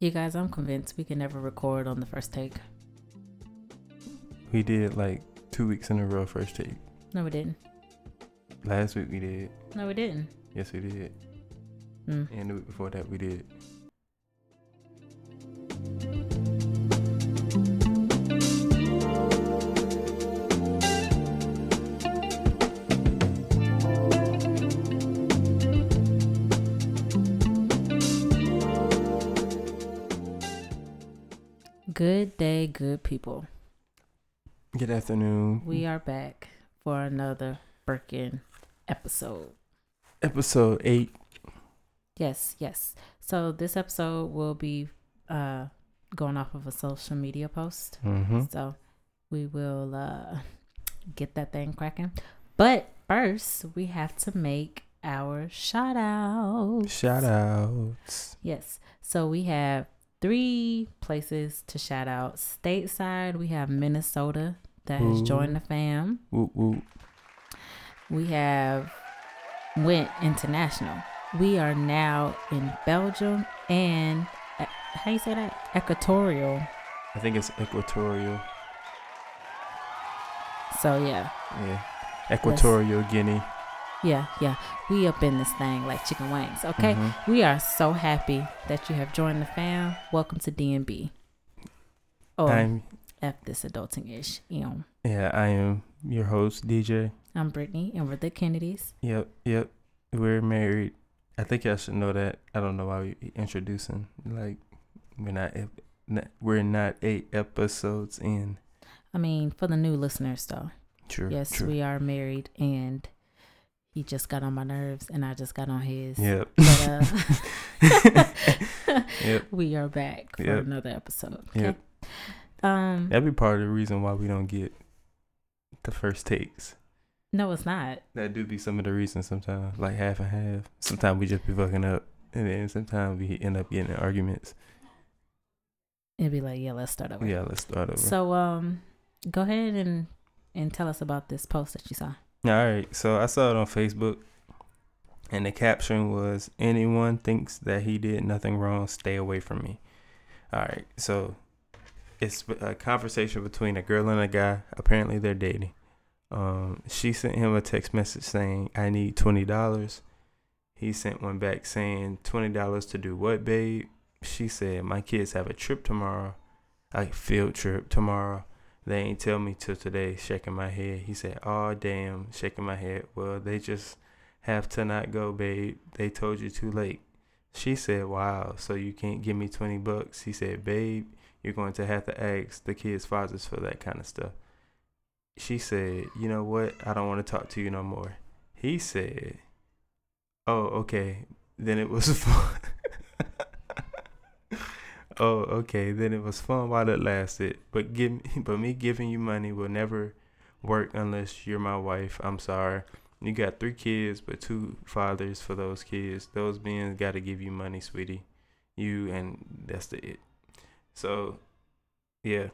You guys, I'm convinced we can never record on the first take. We did like two weeks in a row first take. No, we didn't. Last week we did. No, we didn't. Yes, we did. Mm. And the week before that we did. Good people. Good afternoon. We are back for another freaking episode. Episode eight. Yes, yes. So this episode will be uh going off of a social media post. Mm-hmm. So we will uh get that thing cracking. But first, we have to make our shout out. Shout outs. Yes. So we have three places to shout out. Stateside, we have Minnesota that has Ooh. joined the fam. Whoop whoop. We have went international. We are now in Belgium and how you say that? Equatorial. I think it's equatorial. So yeah, Yeah. Equatorial Guinea. Yeah, yeah. We up in this thing like chicken wings. Okay. Mhm. We are so happy that you have joined the fam. Welcome to DNB. Oh, I'm F this adulting ish. You know, yeah, I am your host, DJ. I'm Brittany and we're the Kennedys. Yep, yep. We're married. I think y'all should know that. I don't know why we're introducing. Like we're not, not we're not eight episodes in. I mean, for the new listeners though. True. yes, true. we are married and he just got on my nerves and I just got on his. Yep. But uh Yep. we are back for Yep. another episode. Okay. Yep. Um That'd be part of the reason why we don't get the first takes. no it's not. That do be some of the reasons sometimes, like half and half. Sometimes we just be fucking up, and then sometimes we end up getting in arguments. It'd be like, yeah, let's start over. Yeah, let's start over. So um go ahead and and tell us about this post that you saw. All right, so I saw it on Facebook, and the caption was, "Anyone thinks that he did nothing wrong, stay away from me." All right, so it's a conversation between a girl and a guy. Apparently, they're dating. Um, she sent him a text message saying, "I need twenty dollars." He sent one back saying, 20 dollars to do what, babe?" She said, "My kids have a trip tomorrow, a field trip tomorrow." They ain't tell me till today, shaking my head. He said, Oh, damn, shaking my head. Well, they just have to not go, babe. They told you too late. She said, Wow, so you can't give me 20 bucks? He said, Babe, you're going to have to ask the kids' fathers for that kind of stuff. She said, You know what? I don't want to talk to you no more. He said, Oh, okay. Then it was fun. Oh, okay. Then it was fun while it lasted. But give but me giving you money will never work unless you're my wife. I'm sorry. You got three kids, but two fathers for those kids. Those men got to give you money, sweetie. You and that's the it. So, yeah.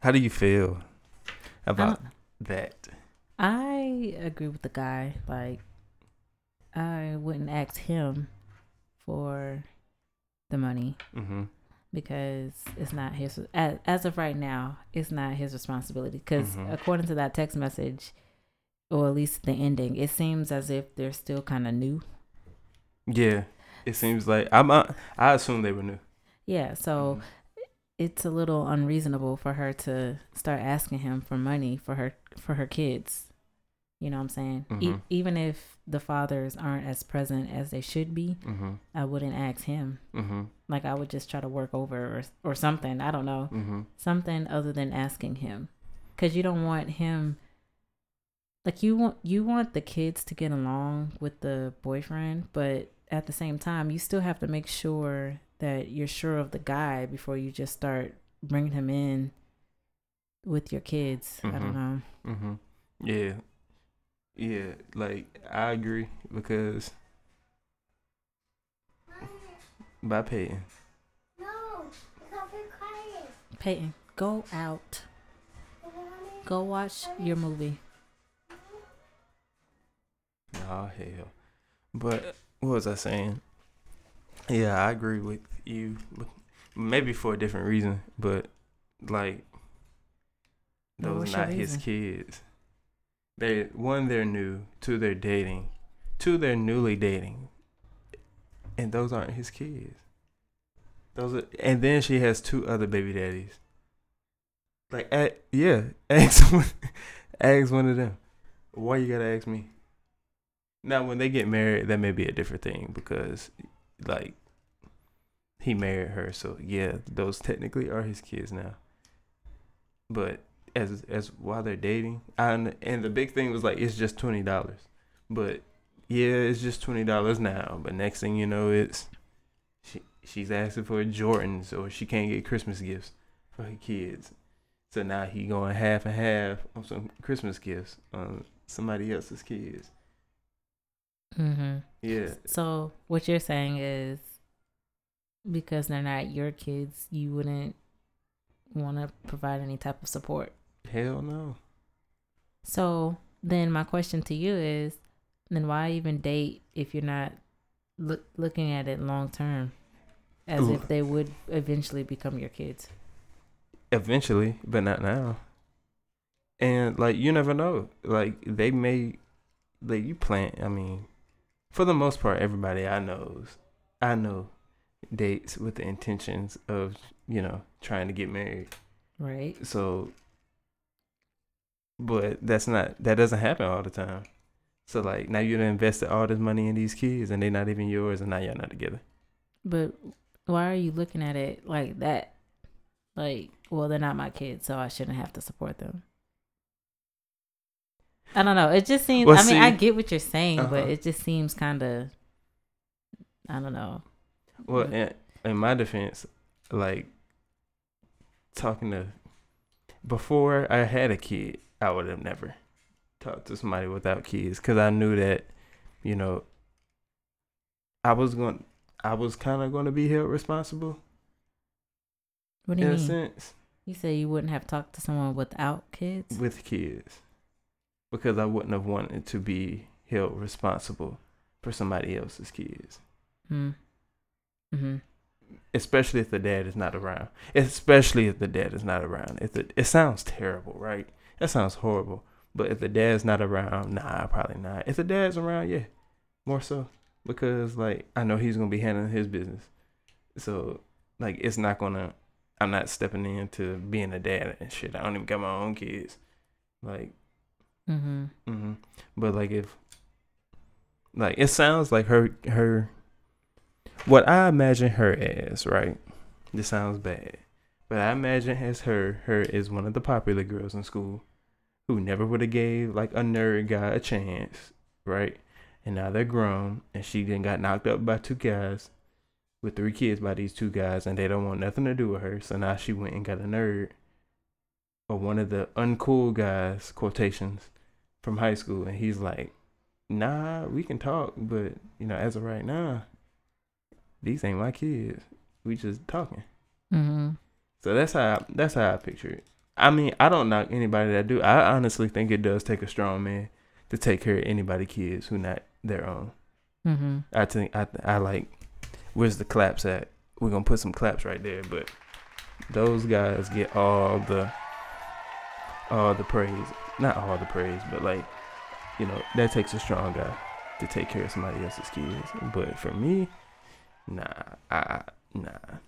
How do you feel about that? I agree with the guy. Like I wouldn't ask him for the money Mm-hmm. because it's not his as, as of right now it's not his responsibility because Mhm. according to that text message or at least the ending it seems as if they're still kind of new Yeah. It seems like I'm. Uh, I assume they were new. yeah so it's a little unreasonable for her to start asking him for money for her for her kids you know what i'm saying e- Mhm. even if the fathers aren't as present as they should be Mm-hmm. i wouldn't ask him Mm-hmm. like i would just try to work over or, or something i don't know Mm-hmm. something other than asking him because you don't want him like you want you want the kids to get along with the boyfriend but at the same time you still have to make sure that you're sure of the guy before you just start bringing him in with your kids i don't know Mm-hmm. Yeah. Yeah, like I agree because by Peyton. No, stop it quiet. peyton go out go watch your movie Oh hell. But what was I saying? Yeah, I agree with you. Maybe for a different reason, but like those what's are not his kids. They one, they're new. Two, they're dating. Two, they're newly dating, and those aren't his kids. Those are, and then she has two other baby daddies. Like, a yeah, ask one, ask one of them. Why you gotta ask me? Now, when they get married, that may be a different thing because, like, he married her, so yeah, those technically are his kids now. But as as while they're dating, and and the big thing was like it's just twenty dollars, but yeah, it's just twenty dollars now. But next thing you know, it's she she's asking for Jordans or she can't get Christmas gifts for her kids. So now he going half and half on some Christmas gifts on somebody else's kids. Mm-hmm. Yeah, So what you're saying is because they're not your kids, you wouldn't want to provide any type of support. Hell no. So then my question to you is, then why even date if you're not look, looking at it long term, as Ooh. if they would eventually become your kids? Eventually, but not now. And like you never know. Like they may like you plan I mean, for the most part everybody I knows I know dates with the intentions of, you know, trying to get married. Right. So but that's not that doesn't happen all the time. So like now you done invested all this money in these kids and they're not even yours and now y'all not together. But why are you looking at it like that? Like, well, they're not my kids, so I shouldn't have to support them. I don't know. It just seems. Well, I mean, I get what you're saying, but Uh-huh. it just seems kind of. I don't know. Well, But- in, in my defense, like talking to before I had a kid, I would have never talked to somebody without kids because I knew that, you know, I was going, I was kind of going to be held responsible What do in you a mean? sense You say you wouldn't have talked to someone without kids? with kids because I wouldn't have wanted to be held responsible for somebody else's kids. Hmm. Hmm. especially if the dad is not around. Especially if the dad is not around. If the, it sounds terrible, right? That sounds horrible. But if the dad's not around, nah, probably not. If the dad's around, yeah, more so because like I know he's gonna be handling his business, so like it's not gonna. I'm not stepping into being a dad and shit. I don't even got my own kids, like. Hmm. hmm But like if like it sounds like her her what I imagine her as, right? This sounds bad. But I imagine as her her is one of the popular girls in school who never would have gave like a nerd guy a chance, right? And now they're grown and she then got knocked up by two guys with three kids by these two guys and they don't want nothing to do with her. So now she went and got a nerd or one of the uncool guys, quotations, from high school and he's like, Nah, we can talk, but you know, as of right now, these ain't my kids. We just talking. Hmm. So that's how I, that's how I picture it. I mean, I don't knock anybody that do. I honestly think it does take a strong man to take care of anybody kids who not their own. Hmm. I think I I like where's the claps at? We're gonna put some claps right there, but those guys get all the all the praise. Not all the praise, but like, you know, that takes a strong guy to take care of somebody else's kids. But for me, nah, I nah.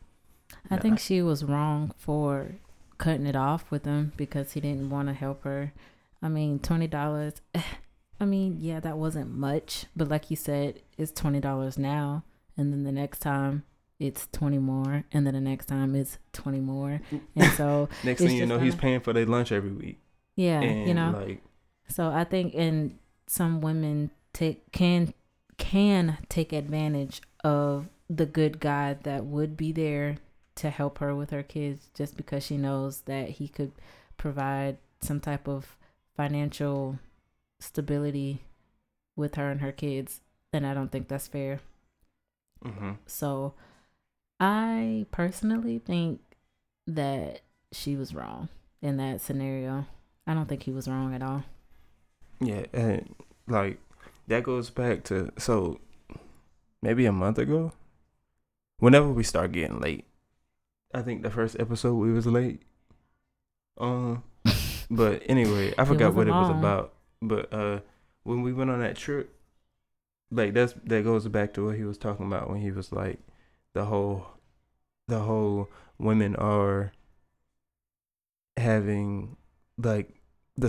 I Nah. think she was wrong for cutting it off with him because he didn't want to help her. I mean, twenty dollars. I mean, yeah, that wasn't much, but like you said, it's twenty dollars now, and then the next time it's twenty more, and then the next time it's twenty more, and so Next thing you know, he's gonna- paying for their lunch every week. yeah, and you know. like So I think and some women take can can take advantage of the good guy that would be there to help her with her kids just because she knows that he could provide some type of financial stability with her and her kids and I don't think that's fair. hmm So I personally think that she was wrong in that scenario. I don't think he was wrong at all. Yeah, and like that goes back to so maybe a month ago, whenever we start getting late, I think the first episode we was late. Um, but anyway, I forgot what wasn't it was long. about. But uh, when we went on that trip, like that's that goes back to what he was talking about when he was like the whole, the whole women are having like the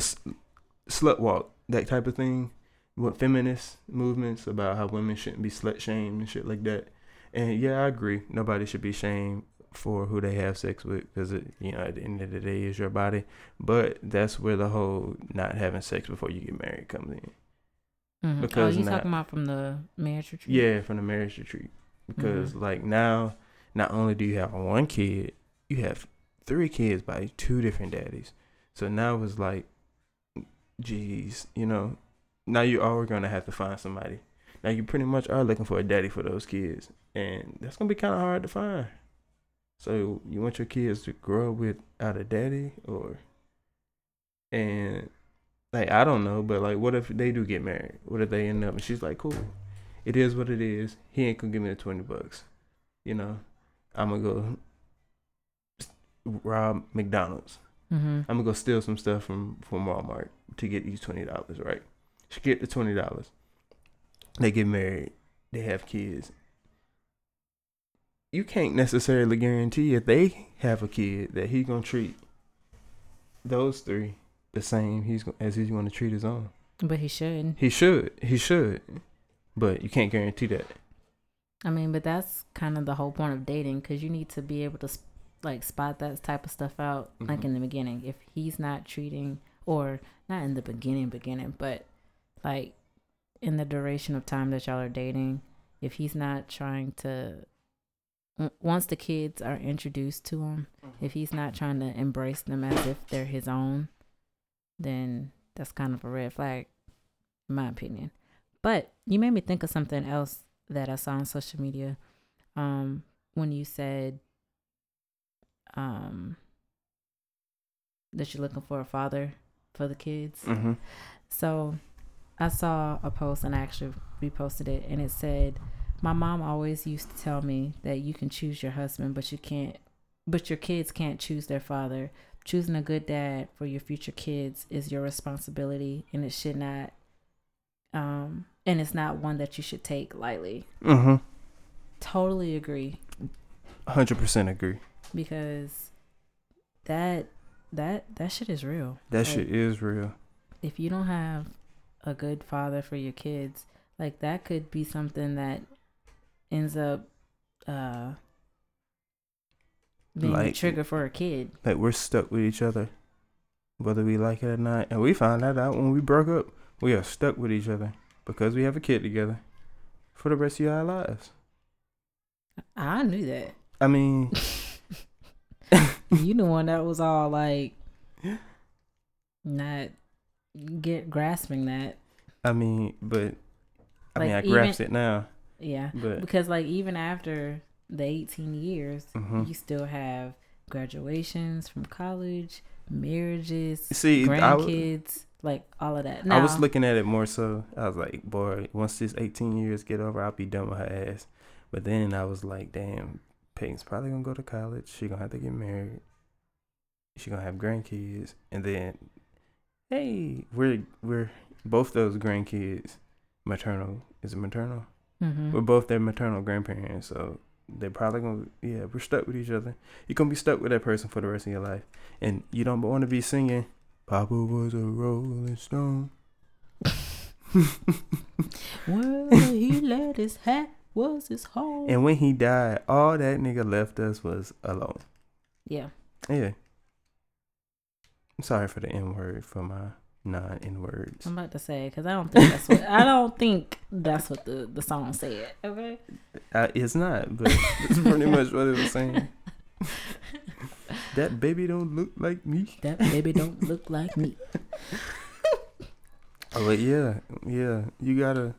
slut walk that type of thing. What feminist movements about how women shouldn't be slut shamed and shit like that. And yeah, I agree. Nobody should be shamed for who they have sex with because it, you know, at the end of the day, is your body. But that's where the whole not having sex before you get married comes in. Mhm. Because oh, you talking about from the marriage retreat? Yeah, from the marriage retreat. Because like now, not only do you have one kid, you have three kids by two different daddies. So now it's like, geez, you know, now you are gonna have to find somebody. Now you pretty much are looking for a daddy for those kids, and that's gonna be kind of hard to find. So you want your kids to grow up without a daddy, or and like I don't know, but like what if they do get married? What if they end up and she's like, cool, it is what it is. He ain't gonna give me the twenty bucks. You know, I'm gonna go rob McDonald's. Mm-hmm. I'm gonna go steal some stuff from from Walmart to get these twenty dollars. Right? She get the twenty dollars. They get married. They have kids. You can't necessarily guarantee if they have a kid that he gonna treat those three the same he's as he's gonna treat his own. But he should. He should. He should. But you can't guarantee that. I mean, but that's kind of the whole point of dating because you need to be able to like spot that type of stuff out like Mhm. in the beginning. If he's not treating, or not in the beginning, beginning, but like in the duration of time that y'all are dating, if he's not trying to, once the kids are introduced to him, if he's not trying to embrace them as if they're his own, then that's kind of a red flag, in my opinion. But you made me think of something else that I saw on social media. Um, when you said um that you're looking for a father for the kids. Mm-hmm. So I saw a post and I actually reposted it and it said, My mom always used to tell me that you can choose your husband, but you can't but your kids can't choose their father. Choosing a good dad for your future kids is your responsibility and it should not um and it's not one that you should take lightly. Mm-hmm. Totally agree Hundred percent agree. because that that that shit is real. That Like, shit is real. if you don't have a good father for your kids, like that could be something that ends up uh being a trigger for a kid. Like we're stuck with each other, whether we like it or not. And we found that out when we broke up. We are stuck with each other because we have a kid together for the rest of our lives. I knew that. I mean, you the one that was all like not get grasping that. I mean, but I mean, Like, I grasp it now. Yeah. But Because like even after the 18 years, Mhm. you still have graduations from college, marriages, see, I, grandkids, like all of that. I was looking at it more so. I was like, boy, once this 18 years get over, I'll be done with her ass. But then I was like, damn, Peyton's probably gonna go to college. She gonna have to get married. She gonna have grandkids, and then, hey, we're we're both those grandkids maternal. Is it maternal? Mhm. We're both their maternal grandparents, so they're probably gonna yeah. We're stuck with each other. You're gonna be stuck with that person for the rest of your life, and you don't want to be singing. Papa was a Rolling Stone. Well, he let his hat was his home. And when he died, all that nigga left us was alone. yeah. Yeah. I'm sorry for the N word for my non in words. I'm about to say because I don't think that's what I don't think that's what the the song said. Okay. Uh, it's not, but it's pretty much what it was saying. that baby don't look like me. That baby don't look like me. Oh, but yeah, yeah, you gotta,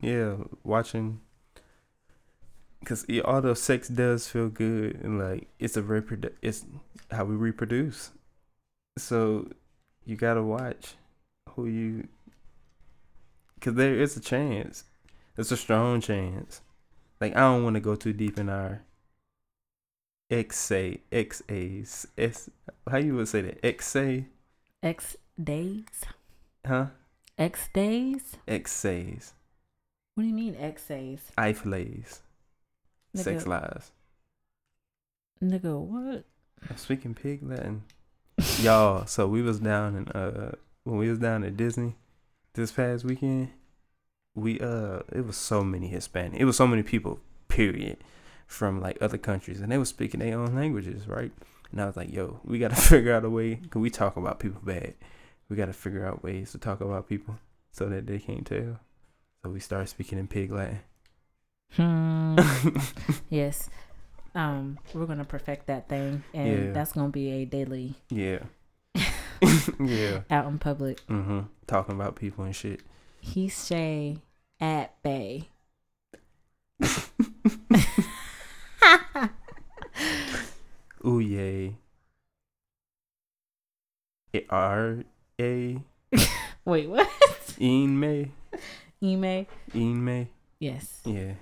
yeah, watching, cause yeah, although sex does feel good and like it's a reprodu, it's how we reproduce. So you gotta watch who you, cause there is a chance, it's a strong chance like I don't want to go too deep in our XA XAs S how you would say that XA X days. huh X days. XAs What do you mean X days? iflays sex lies. nigga, what? I'm speaking pig Latin, y'all. So we was down in uh when we was down at Disney this past weekend. We uh it was so many Hispanic. It was so many people. Period. From like other countries, and they were speaking their own languages, right? And I was like, "Yo, we gotta figure out a way. Cause we talk about people bad. We gotta figure out ways to talk about people so that they can't tell." So we started speaking in pig Latin. Hmm. yes. Um, we're gonna perfect that thing, and Yeah. that's gonna be a daily yeah, yeah. out in public. Mm-hmm. Talking about people and shit. He's Shay at Bay. Ooh yay. A- R A Wait, what? Een May. Email? Een May. Yes. Yeah.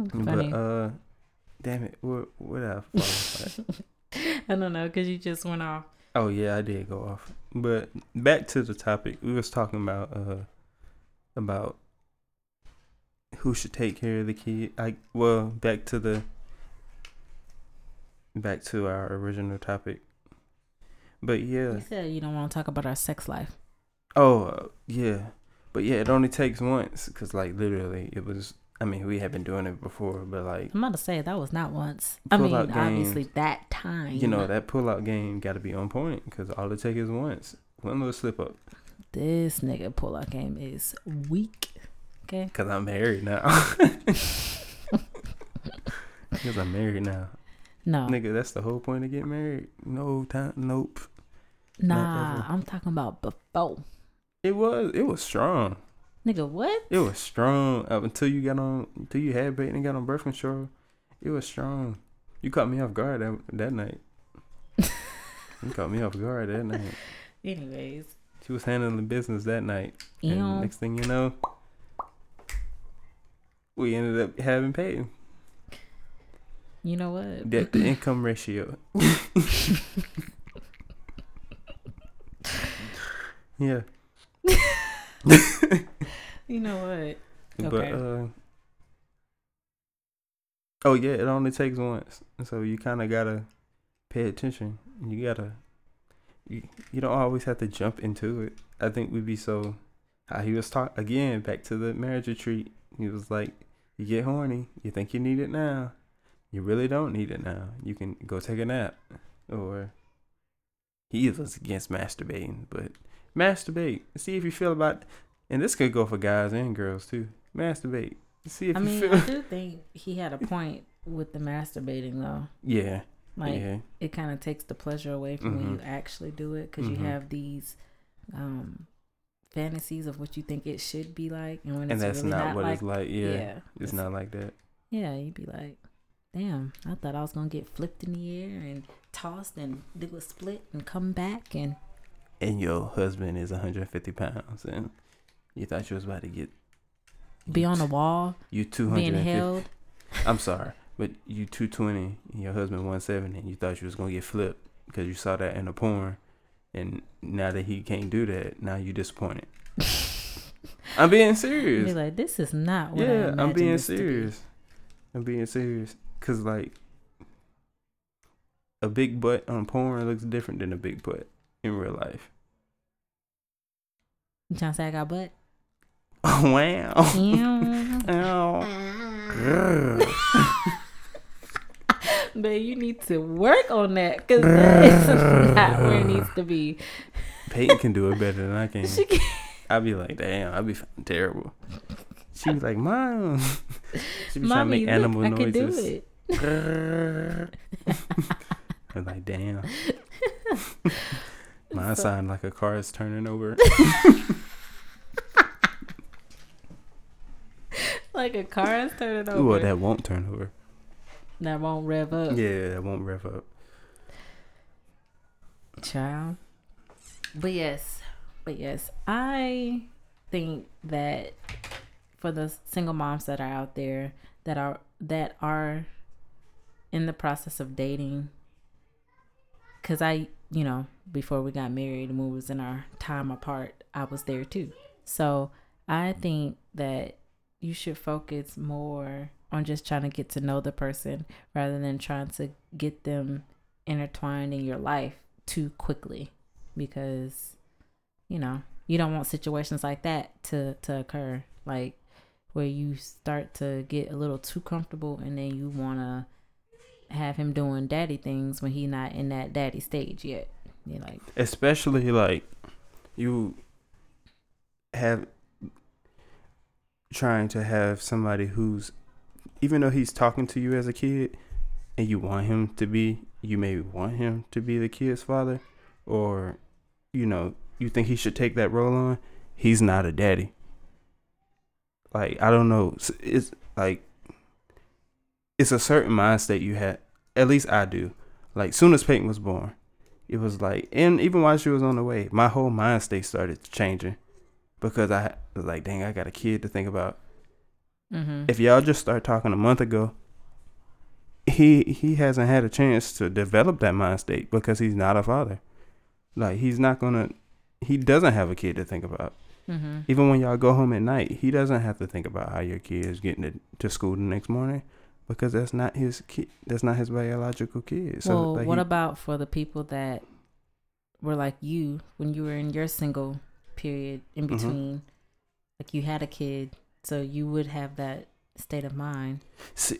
Oh, funny. But uh damn it, what what I fall? I don't know, cause you just went off. Oh yeah, I did go off. But back to the topic. We was talking about uh about who should take care of the kid. I well, back to the back to our original topic. But yeah. You said you don't want to talk about our sex life. Oh, uh, yeah. But yeah, it only takes once cuz like literally it was I mean, we have been doing it before, but like I'm about to say that was not once. I mean, out game. obviously that time. you know, that pull-out game got to be on point cuz all it takes is once. One little slip up this nigga pull out game is weak. Okay. cuz I'm married now. Cuz I'm married now. No, Nigga, that's the whole point of getting married. No time, nope. nah. I'm talking about before. It was it was strong. Nigga, what? It was strong up until you got on until you had bait and got on birth control. It was strong. You caught me off guard that that night. you caught me off guard that night. Anyways, She was handling business that night. you And next thing you know, we ended up having paid. you know what? Debt to income ratio. yeah. You know what? But Okay. uh Oh yeah, it only takes once. and So you kinda gotta pay attention. You gotta you, you don't always have to jump into it. I think we'd be so how he was talk again, back to the marriage retreat. He was like, You get horny, you think you need it now. You really don't need it now. You can go take a nap. Or he was against masturbating, but masturbate. See if you feel about and this could go for guys and girls too. Masturbate. See if I you mean, feel I do think he had a point with the masturbating, though. Yeah. Like, yeah. it kind of takes the pleasure away from when you actually do it because Mhm. you have these um fantasies of what you think it should be like, and when And it's that's really not, not, what like, it's like. Yeah. yeah, It's not like that. Yeah, you'd be like, damn, I thought I was gonna get flipped in the air and tossed and do a split and come back and And your husband is 150 pounds, and you thought you was about to get be on the wall, you being 250. held. I'm sorry, but you 220 and your husband 170, and you thought you was gonna get flipped because you saw that in a porn, and now that he can't do that, now you disappointed. I'm being serious. Be serious. like, this is not what I Yeah, I'm being to be." serious. I'm being serious. Cause like a big butt on porn looks different than a big butt in real life. You trying to say I got butt? Oh wow. Ow. But you need to work on that because that is not where it needs to be. Peyton can do it better than I can. She can- I'd be like, damn, I'd be terrible. She was like, mom. she be trying to Mommy, make look, animal I can do noises. it. I'm like, damn. Mine So- sound like a car is turning over. Like a car is turning over. Well, that won't turn over. that won't rev up. Yeah, that won't rev up. Child. But yes, but yes, I think that for the single moms that are out there that are that are in the process of dating because i you know before we got married and we was in our time apart i was there too so i think that you should focus more on just trying to get to know the person rather than trying to get them intertwined in your life too quickly. Because you know you don't want situations like that to to occur. Like where you start to get a little too comfortable and then you want to have him doing daddy things when he not in that daddy stage yet. You're like especially like you have trying to have somebody who's even though he's talking to you as a kid and you want him to be you may want him to be the kid's father or you know you think he should take that role on he's not a daddy. Like i don't know. It's, it's like it's a certain mindset you had at least i do. Like soon as peyton was born it was like and even while she was on the way my whole mind state started changing because i was like dang i got a kid to think about mm-hmm. if y'all just start talking a month ago, he he hasn't had a chance to develop that mind state because he's not a father. Like he's not gonna he doesn't have a kid to think about. Mm-hmm. Even when y'all go home at night, he doesn't have to think about how your kid is getting to, to school the next morning because that's not his kid. That's not his biological kid. So well like, what he- about for the people that were like you when you were in your single period in Mhm. between like you had a kid so you would have that state of mind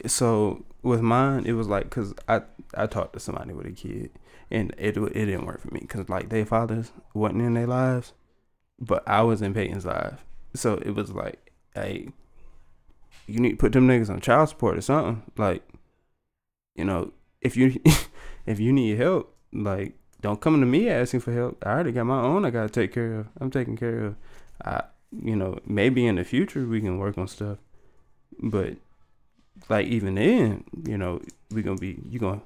so with mine, it was like because I I talked to somebody with a kid, and it it didn't work for me because like their fathers wasn't in their lives, but I was in Peyton's life, so it was like, hey, you need to put them niggas on child support or something. Like, you know, if you if you need help, like don't come to me asking for help. I already got my own. I gotta take care of. I'm taking care of. I you know maybe in the future we can work on stuff, but like even then, you know, we're gonna be you gonna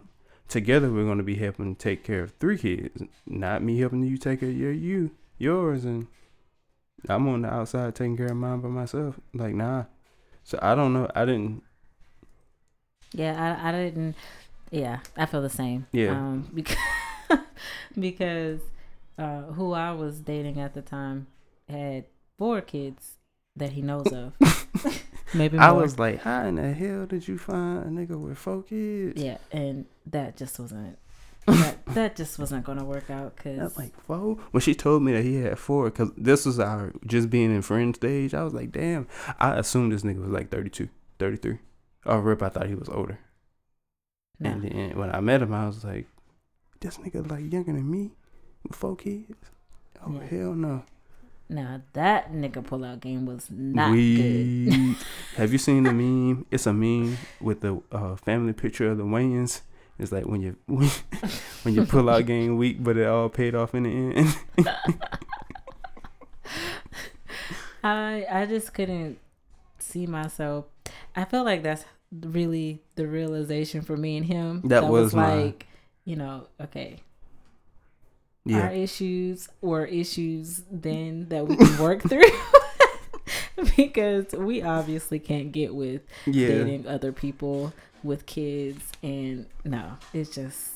together we're gonna be helping take care of three kids, not me helping you take care of your you yours and I'm on the outside taking care of mine by myself. Like nah. So I don't know. I didn't yeah i, I didn't yeah i feel the same Yeah. um because because uh who i was dating at the time had four kids that he knows of maybe more I was like, how in the hell did you find a nigga with four kids? yeah and that just wasn't that, that just wasn't gonna work out because I'm like four. When she told me that he had four, cause this was our just being in friend stage, I was like, damn. I assumed this nigga was like 32, 33. Oh, rip, I thought he was older. no. And then when I met him, I was like, this nigga like younger than me with four kids. Oh Yeah. hell no. Now that nigga pullout game was not good. Have you seen the meme? It's a meme with the uh, family picture of the Wayans. It's like when you when, when you pull out game weak, but it all paid off in the end. I I just couldn't see myself. I felt like that's really the realization for me and him. That was mine. like, you know, okay, yeah, our issues were issues then that we can work through. because we obviously can't get with yeah. dating other people with kids and no it's just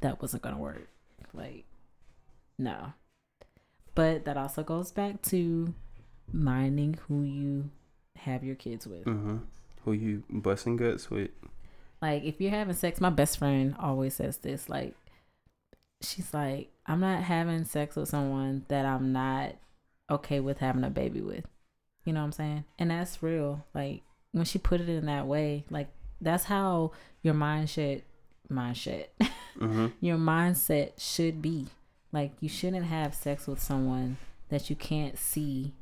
that wasn't gonna work like no but that also goes back to minding who you have your kids with Mm-hmm. Who you busting guts with? Like if you're having sex my best friend always says this like she's like i'm not having sex with someone that i'm not okay with having a baby with. You know what i'm saying? And that's real. Like when she put it in that way like that's how your mindset mindset. Mm-hmm. your mindset should be. Like you shouldn't have sex with someone that you can't see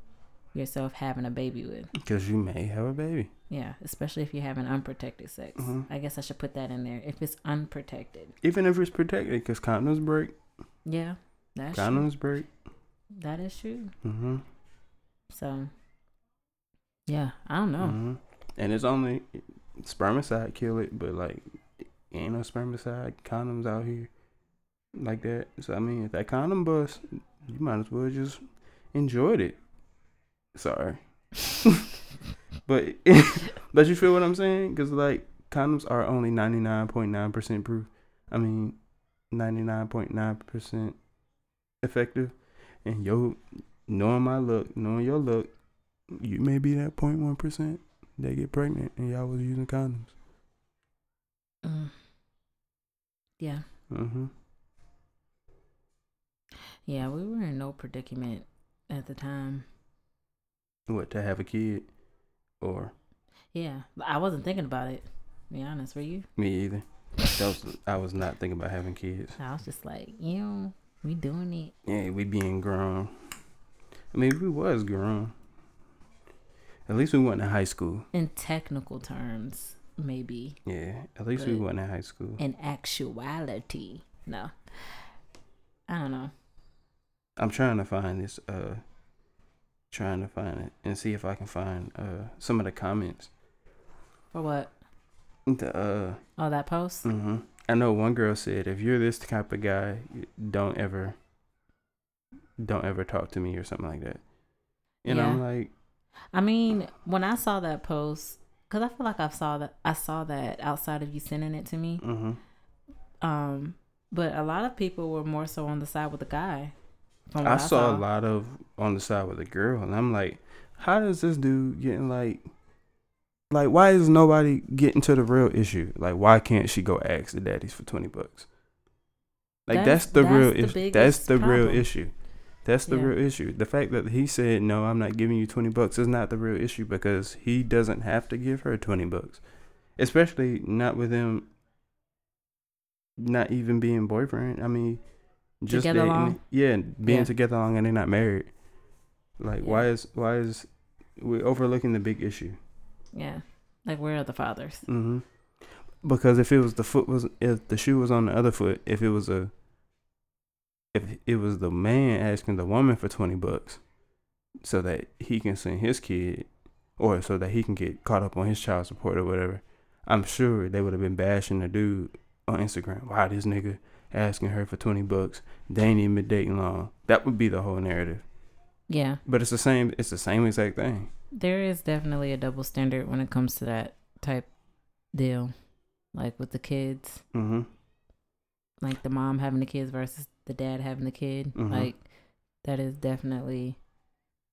yourself having a baby with Because you may have a baby. yeah especially if you're having unprotected sex Mhm. i guess i should put that in there if it's unprotected Even if it's protected, because condoms break. yeah that's true. Condoms break. that is true Mm-hmm. so yeah i don't know hmm And it's only spermicide kill it, but like ain't no spermicide condoms out here like that. So I mean, if that condom bust, you might as well just enjoyed it. Sorry, But but you feel what I'm saying? Because like condoms are only ninety nine point nine percent proof. I mean, ninety nine point nine percent effective. And yo, knowing my look, knowing your look, you may be that 0.1 percent that get pregnant, and y'all was using condoms. Mm. Yeah. Mm-hmm. Yeah, we were in no predicament at the time. What to have a kid, or Yeah, I wasn't thinking about it. To be honest, were you? me either. That was I was not thinking about having kids. I was just like, you know, we doing it. Yeah, we being grown. I mean, we was grown. At least we went to high school. In technical terms, maybe. Yeah, at least we went to high school. In actuality, no. I don't know. I'm trying to find this. Uh, trying to find it and see if I can find uh some of the comments. For what? The uh, Oh, that post. hmm I know one girl said, if you're this type of guy, don't ever, don't ever talk to me or something like that. And I'm like, I mean, when I saw that post, because I feel like I saw that I saw that outside of you sending it to me. hmm Um, but a lot of people were more so on the side with the guy. What I saw a lot of on the side with a girl, and I'm like, how does this dude getting like, like why is nobody getting to the real issue? Like, why can't she go ask the daddies for twenty bucks? Like that's, That's- the that's real issue. That's the real issue. That's the Yeah. real issue. The fact that he said no, I'm not giving you twenty bucks is not the real issue because he doesn't have to give her twenty bucks, especially not with him. Not even being boyfriend. I mean, just Together dating. long? Yeah, being Yeah. together long and they're not married. Like, why is why is we overlooking the big issue? Yeah, like where are the fathers? hmm Because if it was the foot was if the shoe was on the other foot, if it was a if it was the man asking the woman for twenty bucks, so that he can send his kid, or so that he can get caught up on his child support or whatever, I'm sure they would have been bashing the dude on Instagram. Why this nigga asking her for twenty bucks? They ain't even been dating long. That would be the whole narrative. Yeah, But it's the same. It's the same exact thing. there is definitely a double standard when it comes to that type deal, like with the kids, hmm like the mom having the kids versus the dad having the kid. Mhm. Like that is definitely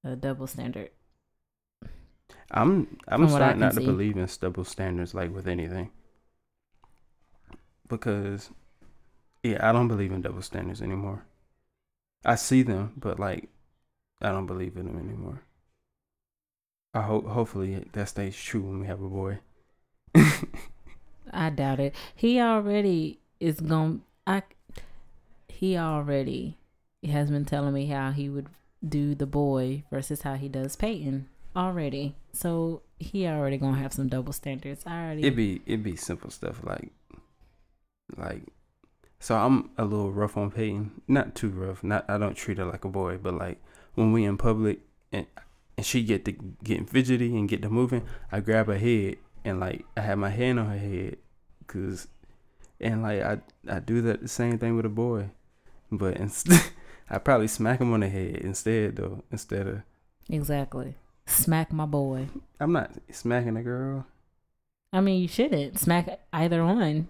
a double standard. I'm I'm starting not to believe in double standards like with anything. Because yeah, I don't believe in double standards anymore. I see them, but like I don't believe in them anymore. I hope hopefully that stays true when we have a boy. I doubt it. He already is going. I. He already has been telling me how he would do the boy versus how he does Peyton already. So he already gonna have some double standards. I already. It'd be it'd be simple stuff like like so I'm a little rough on Peyton. Not too rough. Not I don't treat her like a boy, but like when we in public and and she get to getting fidgety and get to moving, I grab her head and like I have my hand on her head, cause and like I I do that the same thing with a boy, but instead I probably smack him on the head instead though instead of exactly smack my boy. I'm not smacking a girl. I mean, you shouldn't smack either one.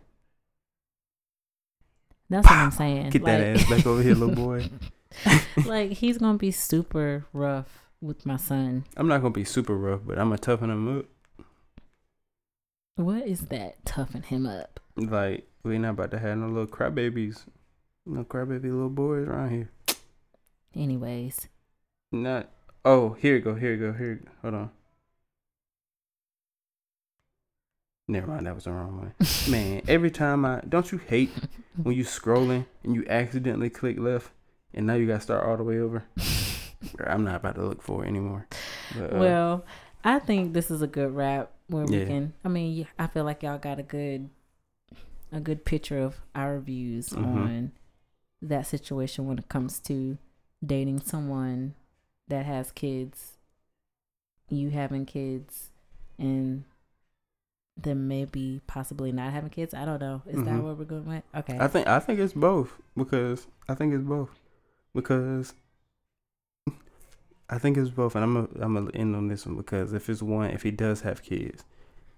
That's what I'm saying. Get that ass back over here, little boy. like he's gonna be super rough with my son. I'm not gonna be super rough, but I'm gonna toughen him up. What is that? Toughen him up. Like we not about to have no little crybabies, no crybaby little boys around here. Anyways, Not. Oh, here you go. Here you go. Here. You go. Hold on. Never mind. That was the wrong one. Man, every time I don't you hate when you scrolling and you accidentally click left and now you gotta start all the way over. I'm not about to look for it anymore. But, uh, well, I think this is a good wrap where we Yeah. can. I mean, I feel like y'all got a good, a good picture of our views Mhm. on that situation when it comes to dating someone that has kids, you having kids, and then maybe possibly not having kids. I don't know. Is that Mhm. where we're going with? Okay. I think I think it's both because I think it's both because I think it's both, and I'm gonna I'm gonna end on this one because if it's one, if he does have kids,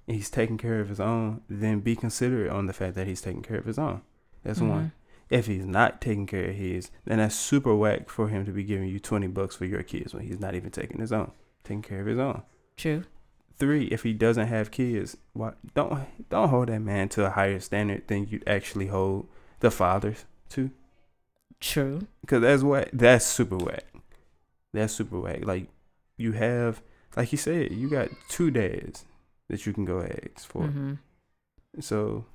and he's taking care of his own, then be considerate on the fact that he's taking care of his own. That's one. Mhm. If he's not taking care of his, then that's super whack for him to be giving you twenty bucks for your kids when he's not even taking his own, taking care of his own. True. Three, if he doesn't have kids, why don't don't hold that man to a higher standard than you'd actually hold the fathers to? True. Cause that's what that's super whack. That's super whack. Like you have, like you said, you got two dads that you can go eggs for. hmm So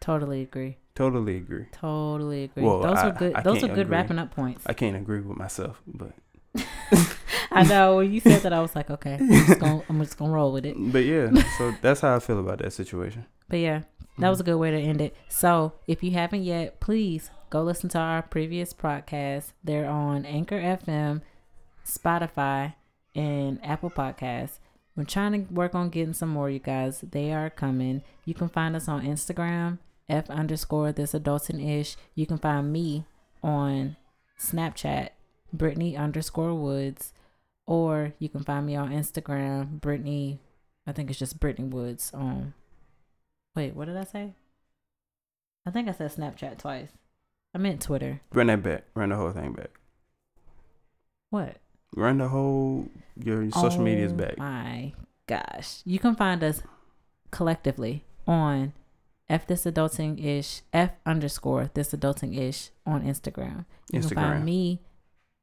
Totally agree. totally agree. Totally agree. Well, those I- are good. I those are good agree. wrapping up points. I can't agree with myself, but I know when you said that, I was like, okay, I'm just gonna, I'm just gonna roll with it. but yeah. So that's how I feel about that situation. But yeah, that was a good way to end it. So if you haven't yet, please go listen to our previous podcast. They're on Anchor FM, Spotify, and Apple Podcasts. We're trying to work on getting some more, you guys. They are coming. You can find us on Instagram, F underscore this adulting ish. You can find me on Snapchat, Brittany underscore Woods. Or you can find me on Instagram, Brittany, I think it's just Brittany Woods Um, Wait, what did I say? I think I said Snapchat twice. I meant Twitter. Run that back. Run the whole thing back. What? Run the whole your social media's Oh back. My gosh. You can find us collectively on F this adulting ish F underscore this adulting ish on Instagram. You can find me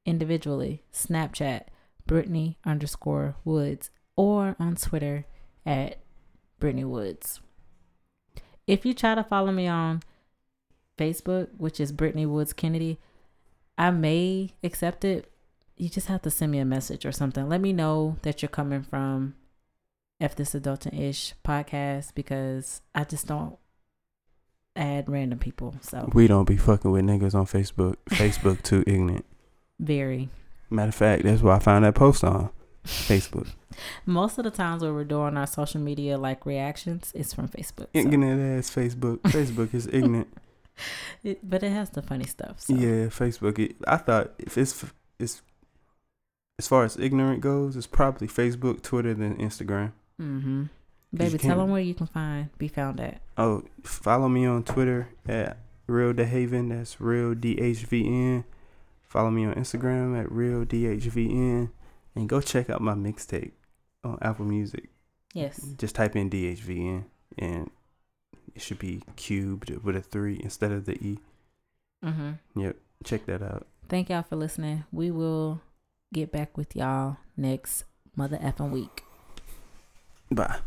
individually, Snapchat, Brittany underscore Woods, or on Twitter at Brittany Woods. If you try to follow me on Facebook, which is Brittany Woods Kennedy, I may accept it. You just have to send me a message or something. Let me know that you're coming from F This Adulting Ish podcast because I just don't add random people. So, We don't be fucking with niggas on Facebook. Facebook too ignorant. very. Matter of fact, that's where I found that post on Facebook. Most of the times where we're doing our social media like reactions, it's from Facebook. so- Ignorant ass Facebook. Facebook is ignorant. It, but it has the funny stuff. So. Yeah, Facebook. It, I thought if it's it's as far as ignorant goes, it's probably Facebook, Twitter, then Instagram. Mm-hmm. Baby, tell them where you can find, be found at. Oh, follow me on Twitter at Real DeHaven. That's Real DHVN. Follow me on Instagram at Real DHVN. And go check out my mixtape on Apple Music. Yes. Just type in DHVN and it should be cubed with a three instead of the E. Mm-hmm. Yep. Check that out. Thank y'all for listening. We will get back with y'all next mother effing week. Bye.